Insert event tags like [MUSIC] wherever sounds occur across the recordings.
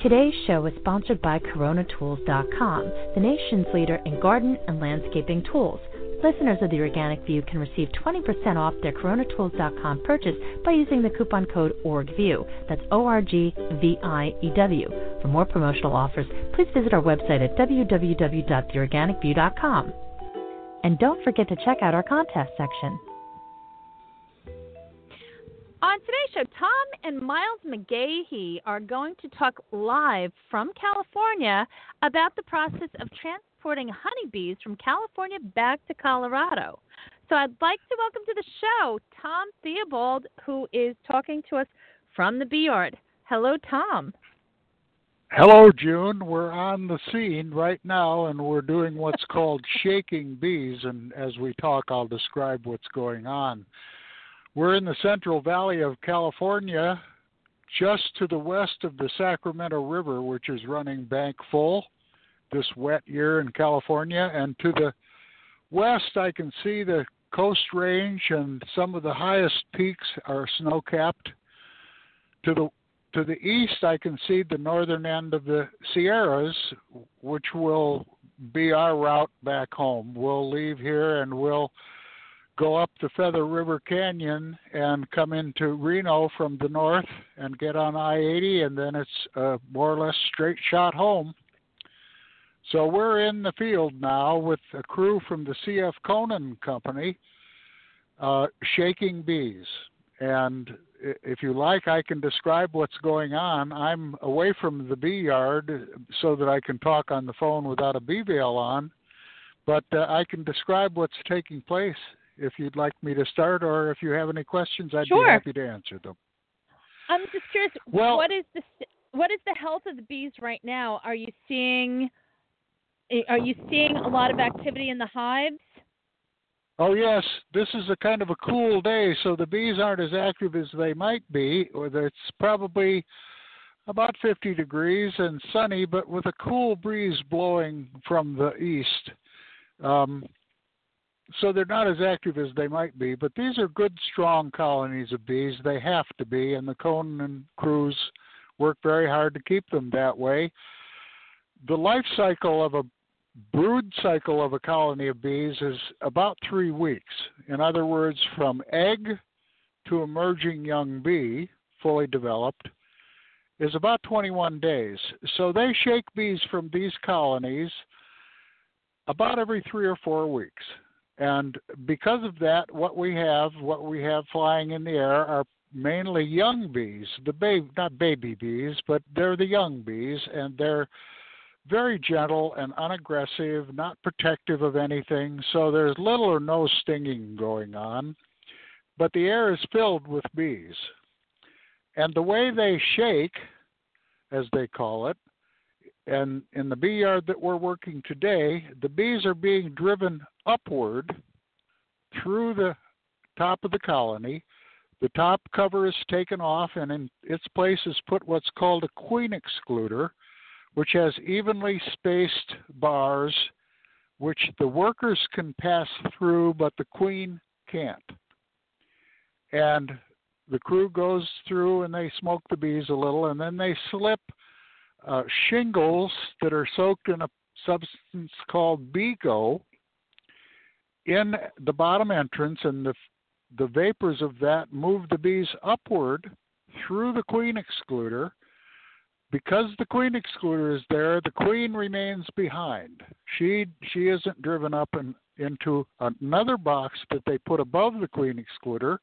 Today's show is sponsored by CoronaTools.com, the nation's leader in garden and landscaping tools. Listeners of the Organic View can receive 20% off their CoronaTools.com purchase by using the coupon code ORGVIEW. That's O R G V I E W. For more promotional offers, please visit our website at www.theorganicview.com. And don't forget to check out our contest section. On today's show, Tom and Miles McGaughey are going to talk live from California about the process of transporting honeybees from California back to Colorado. So I'd like to welcome to the show Tom Theobald, who is talking to us from the bee yard. Hello, Tom. Hello, June. We're on the scene right now, and we're doing what's [LAUGHS] called shaking bees. And as we talk, I'll describe what's going on. We're in the Central Valley of California, just to the west of the Sacramento River, which is running bank full this wet year in California. And to the west, I can see the Coast Range, and some of the highest peaks are snow capped. To the to the east, I can see the northern end of the Sierras, which will be our route back home. We'll leave here and we'll go up the Feather River Canyon and come into Reno from the north and get on I 80, and then it's a more or less straight shot home. So we're in the field now with a crew from the CF Koehnen Company uh, shaking bees. And if you like, I can describe what's going on. I'm away from the bee yard so that I can talk on the phone without a bee veil on, but uh, I can describe what's taking place if you'd like me to start, or if you have any questions, I'd Sure. be happy to answer them. I'm just curious. Well- what is the what is the health of the bees right now? Are you seeing eh, are you seeing a lot of activity in the hives? Oh yes, this is a kind of a cool day, so the bees aren't as active as they might be, or it's probably about 50 degrees and sunny, but with a cool breeze blowing from the east. Um, so they're not as active as they might be, but these are good, strong colonies of bees. They have to be, and the Koehnen and crews work very hard to keep them that way. The life cycle of a brood cycle of a colony of bees is about three weeks. In other words, from egg to emerging young bee, fully developed, is about 21 days. So they shake bees from these colonies about every three or four weeks. And because of that, what we have, what we have flying in the air are mainly young bees, the baby, not baby bees, but they're the young bees, and they're very gentle and unaggressive, not protective of anything, so there's little or no stinging going on. But the air is filled with bees. And the way they shake, as they call it, and in the bee yard that we're working today, the bees are being driven upward through the top of the colony. The top cover is taken off, and in its place is put what's called a queen excluder, which has evenly spaced bars which the workers can pass through, but the queen can't. And the crew goes through and they smoke the bees a little, and then they slip uh, shingles that are soaked in a substance called Bee-Go in the bottom entrance, and the the vapors of that move the bees upward through the queen excluder. Because the queen excluder is there, the queen remains behind. She she isn't driven up and into another box that they put above the queen excluder,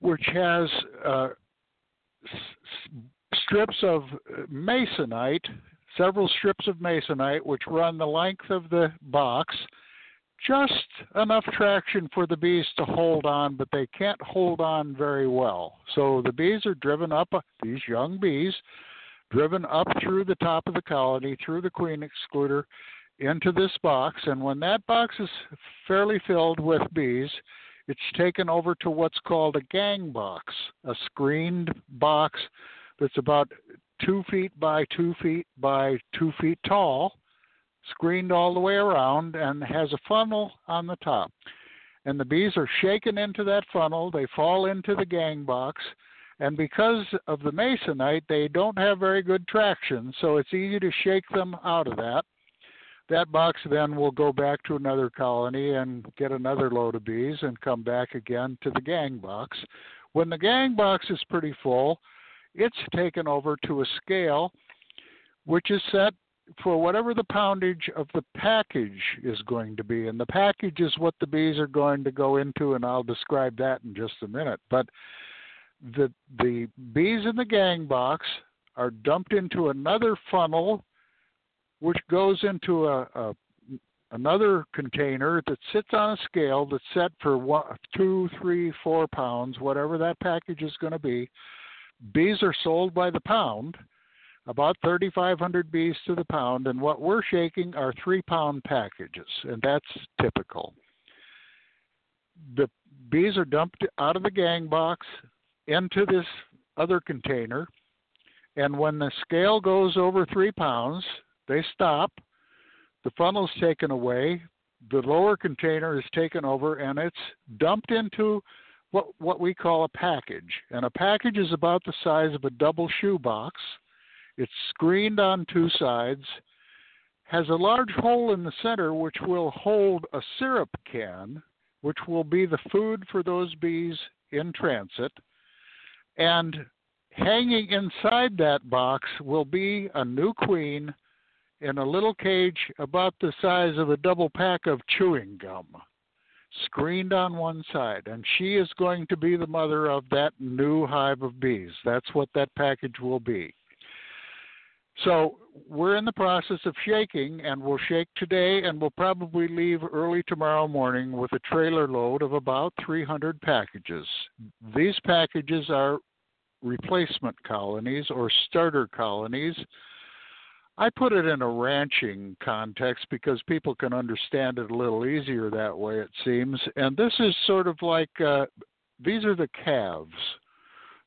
which has uh, strips of masonite, several strips of masonite, which run the length of the box, just enough traction for the bees to hold on, but they can't hold on very well. So the bees are driven up, these young bees, driven up through the top of the colony, through the queen excluder, into this box, and when that box is fairly filled with bees, it's taken over to what's called a gang box, a screened box that's about two feet by two feet by two feet tall, screened all the way around, and has a funnel on the top. And the bees are shaken into that funnel, they fall into the gang box, and because of the masonite, they don't have very good traction, so it's easy to shake them out of that. That box then will go back to another colony and get another load of bees and come back again to the gang box. When the gang box is pretty full, it's taken over to a scale which is set for whatever the poundage of the package is going to be. And the package is what the bees are going to go into, and I'll describe that in just a minute. But the the bees in the gang box are dumped into another funnel which goes into a, a another container that sits on a scale that's set for one, two, three, four pounds, whatever that package is going to be. Bees are sold by the pound, about 3,500 bees to the pound, and what we're shaking are three pound packages, and that's typical. The bees are dumped out of the gang box into this other container, and when the scale goes over three pounds, they stop. The funnel's taken away. The lower container is taken over and it's dumped into what what we call a package. And a package is about the size of a double shoe box. It's screened on two sides, has a large hole in the center which will hold a syrup can, which will be the food for those bees in transit. And hanging inside that box will be a new queen in a little cage about the size of a double pack of chewing gum, screened on one side. And she is going to be the mother of that new hive of bees. That's what that package will be. So we're in the process of shaking, and we'll shake today, and we'll probably leave early tomorrow morning with a trailer load of about 300 packages. These packages are replacement colonies or starter colonies I put it in a ranching context because people can understand it a little easier that way, it seems. And this is sort of like uh, these are the calves.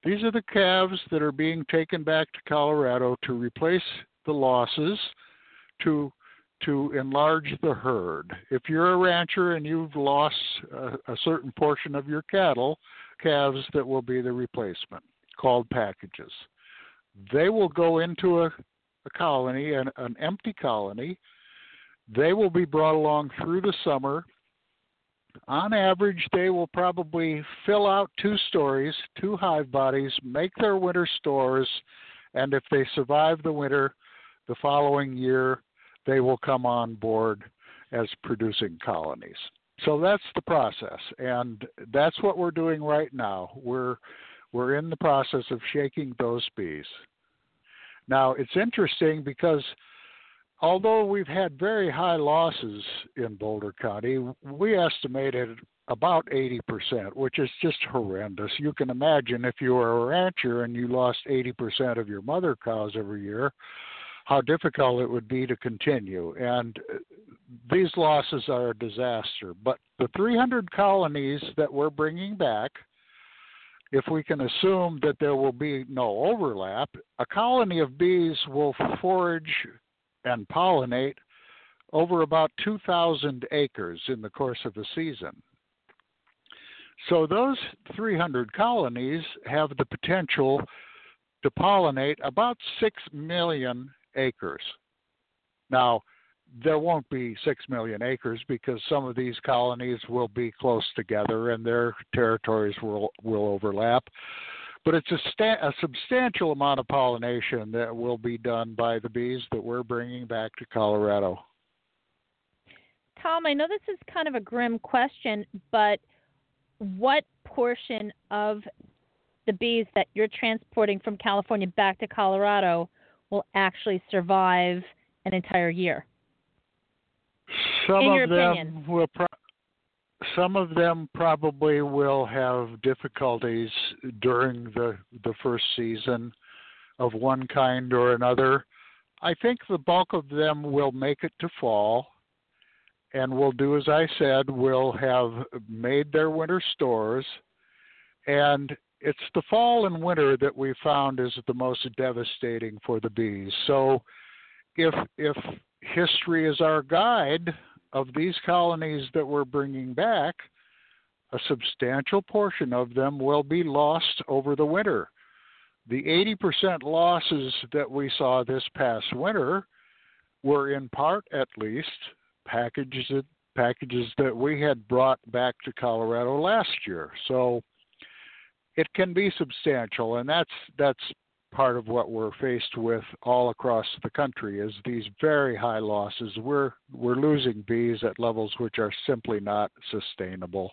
These are the calves that are being taken back to Colorado to replace the losses, to to enlarge the herd. If you're a rancher and you've lost a, a certain portion of your cattle, calves that will be the replacement, called packages. They will go into a a colony, an, an empty colony. They will be brought along through the summer. On average, they will probably fill out two stories, two hive bodies, make their winter stores, and if they survive the winter, the following year they will come on board as producing colonies. So that's the process, and that's what we're doing right now. We're we're in the process of shaking those bees. Now, it's interesting because although we've had very high losses in Boulder County, we estimated about 80%, which is just horrendous. You can imagine if you were a rancher and you lost 80% of your mother cows every year, how difficult it would be to continue. And uh, these losses are a disaster. But the 300 colonies that we're bringing back if we can assume that there will be no overlap, a colony of bees will forage and pollinate over about 2,000 acres in the course of the season. So those 300 colonies have the potential to pollinate about 6 million acres. Now, there won't be six million acres because some of these colonies will be close together and their territories will will overlap. But it's a, sta- a substantial amount of pollination that will be done by the bees that we're bringing back to Colorado. Tom, I know this is kind of a grim question, but what portion of the bees that you're transporting from California back to Colorado will actually survive an entire year? Some In of them opinion. will. Pro- some of them probably will have difficulties during the the first season of one kind or another. I think the bulk of them will make it to fall and will do as I said, will have made their winter stores. And it's the fall and winter that we found is the most devastating for the bees. So if if history is our guide of these colonies that we're bringing back, a substantial portion of them will be lost over the winter. The 80% losses that we saw this past winter were in part, at least, packages that, packages that we had brought back to Colorado last year. So it can be substantial, and that's that's part of what we're faced with all across the country is these very high losses. We're we're losing bees at levels which are simply not sustainable.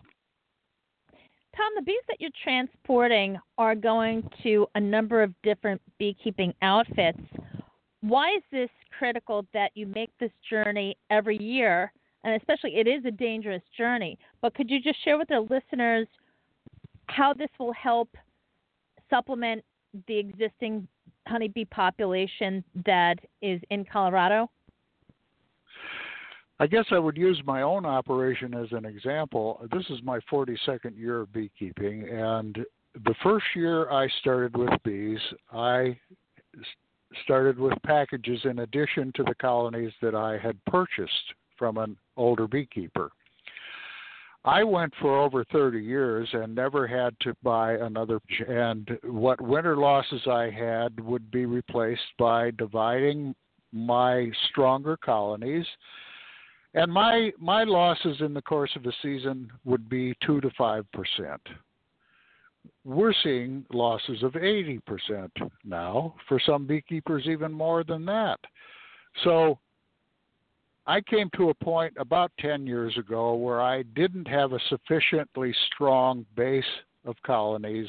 Tom, the bees that you're transporting are going to a number of different beekeeping outfits. Why is this critical that you make this journey every year? And especially, it is a dangerous journey. But could you just share with our listeners how this will help supplement the existing honeybee population that is in Colorado? I guess I would use my own operation as an example. This is my 42nd year of beekeeping, and the first year I started with bees, I started with packages in addition to the colonies that I had purchased from an older beekeeper. I went for over 30 years and never had to buy another. And what winter losses I had would be replaced by dividing my stronger colonies. And my my losses in the course of a season would be two to five percent. We're seeing losses of 80% now. For some beekeepers, even more than that. So I came to a point about 10 years ago where I didn't have a sufficiently strong base of colonies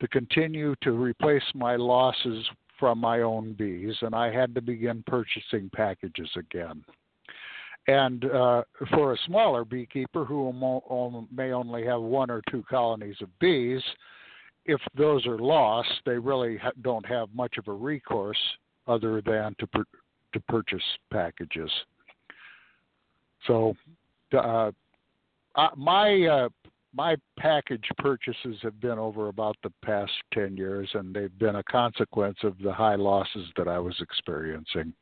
to continue to replace my losses from my own bees, and I had to begin purchasing packages again. And uh, for a smaller beekeeper who may only have one or two colonies of bees, if those are lost, they really don't have much of a recourse other than to, to purchase packages. So, uh, my uh, my package purchases have been over about the past ten years, and they've been a consequence of the high losses that I was experiencing.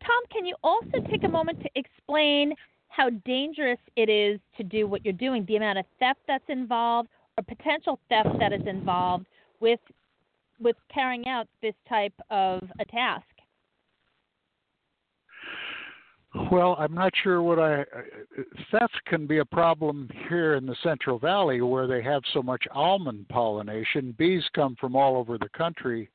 Tom, can you also take a moment to explain how dangerous it is to do what you're doing, the amount of theft that's involved, or potential theft that is involved with with carrying out this type of a task? Well, I'm not sure what I. Theft can be a problem here in the Central Valley where they have so much almond pollination. Bees come from all over the country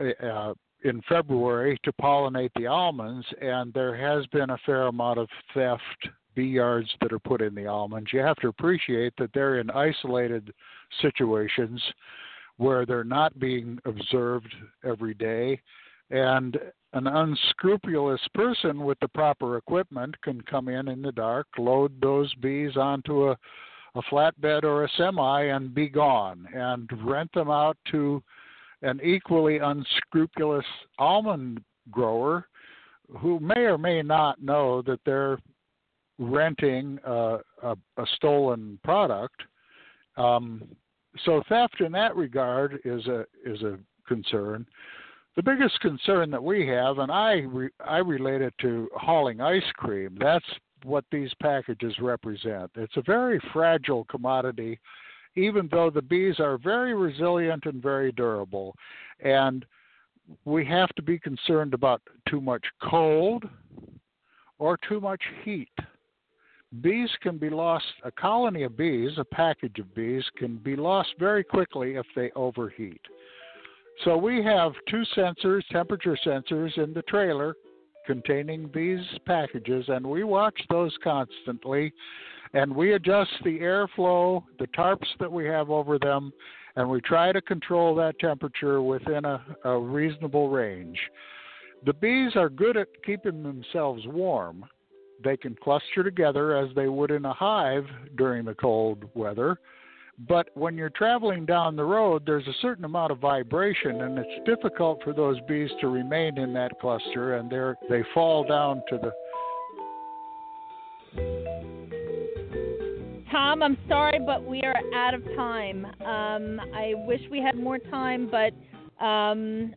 uh, in February to pollinate the almonds, and there has been a fair amount of theft bee yards that are put in the almonds. You have to appreciate that they're in isolated situations where they're not being observed every day and an unscrupulous person with the proper equipment can come in in the dark, load those bees onto a, a flatbed or a semi, and be gone, and rent them out to an equally unscrupulous almond grower who may or may not know that they're renting a, a, a stolen product. Um, so theft in that regard is a is a concern. The biggest concern that we have, and I re, I relate it to hauling ice cream. That's what these packages represent. It's a very fragile commodity, even though the bees are very resilient and very durable. And we have to be concerned about too much cold or too much heat. Bees can be lost, a colony of bees, a package of bees, can be lost very quickly if they overheat. So we have two sensors, temperature sensors in the trailer containing these packages, and we watch those constantly. And we adjust the airflow, the tarps that we have over them, and we try to control that temperature within a, a reasonable range. The bees are good at keeping themselves warm. They can cluster together as they would in a hive during the cold weather But when you're traveling down the road, there's a certain amount of vibration, and it's difficult for those bees to remain in that cluster, and they fall down to the. Tom, I'm sorry, but we are out of time. Um, I wish we had more time, but um,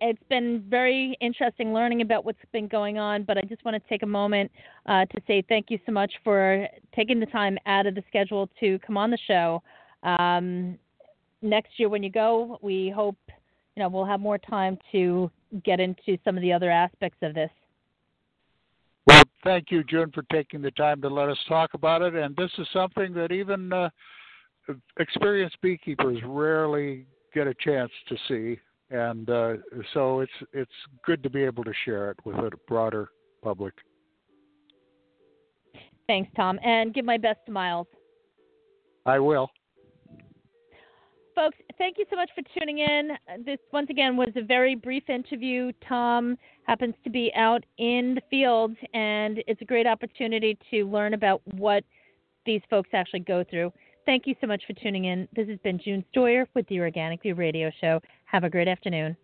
it's been very interesting learning about what's been going on, but I just want to take a moment uh, to say thank you so much for taking the time out of the schedule to come on the show. Um, next year, when you go, we hope you know we'll have more time to get into some of the other aspects of this. Well, thank you, June, for taking the time to let us talk about it. And this is something that even uh, experienced beekeepers rarely get a chance to see and uh, so it's it's good to be able to share it with a broader public. Thanks, Tom, and give my best to Miles. I will. Folks, thank you so much for tuning in. This once again was a very brief interview. Tom happens to be out in the field, and it's a great opportunity to learn about what these folks actually go through. Thank you so much for tuning in. This has been June Stoyer with the Organic View Radio Show. Have a great afternoon.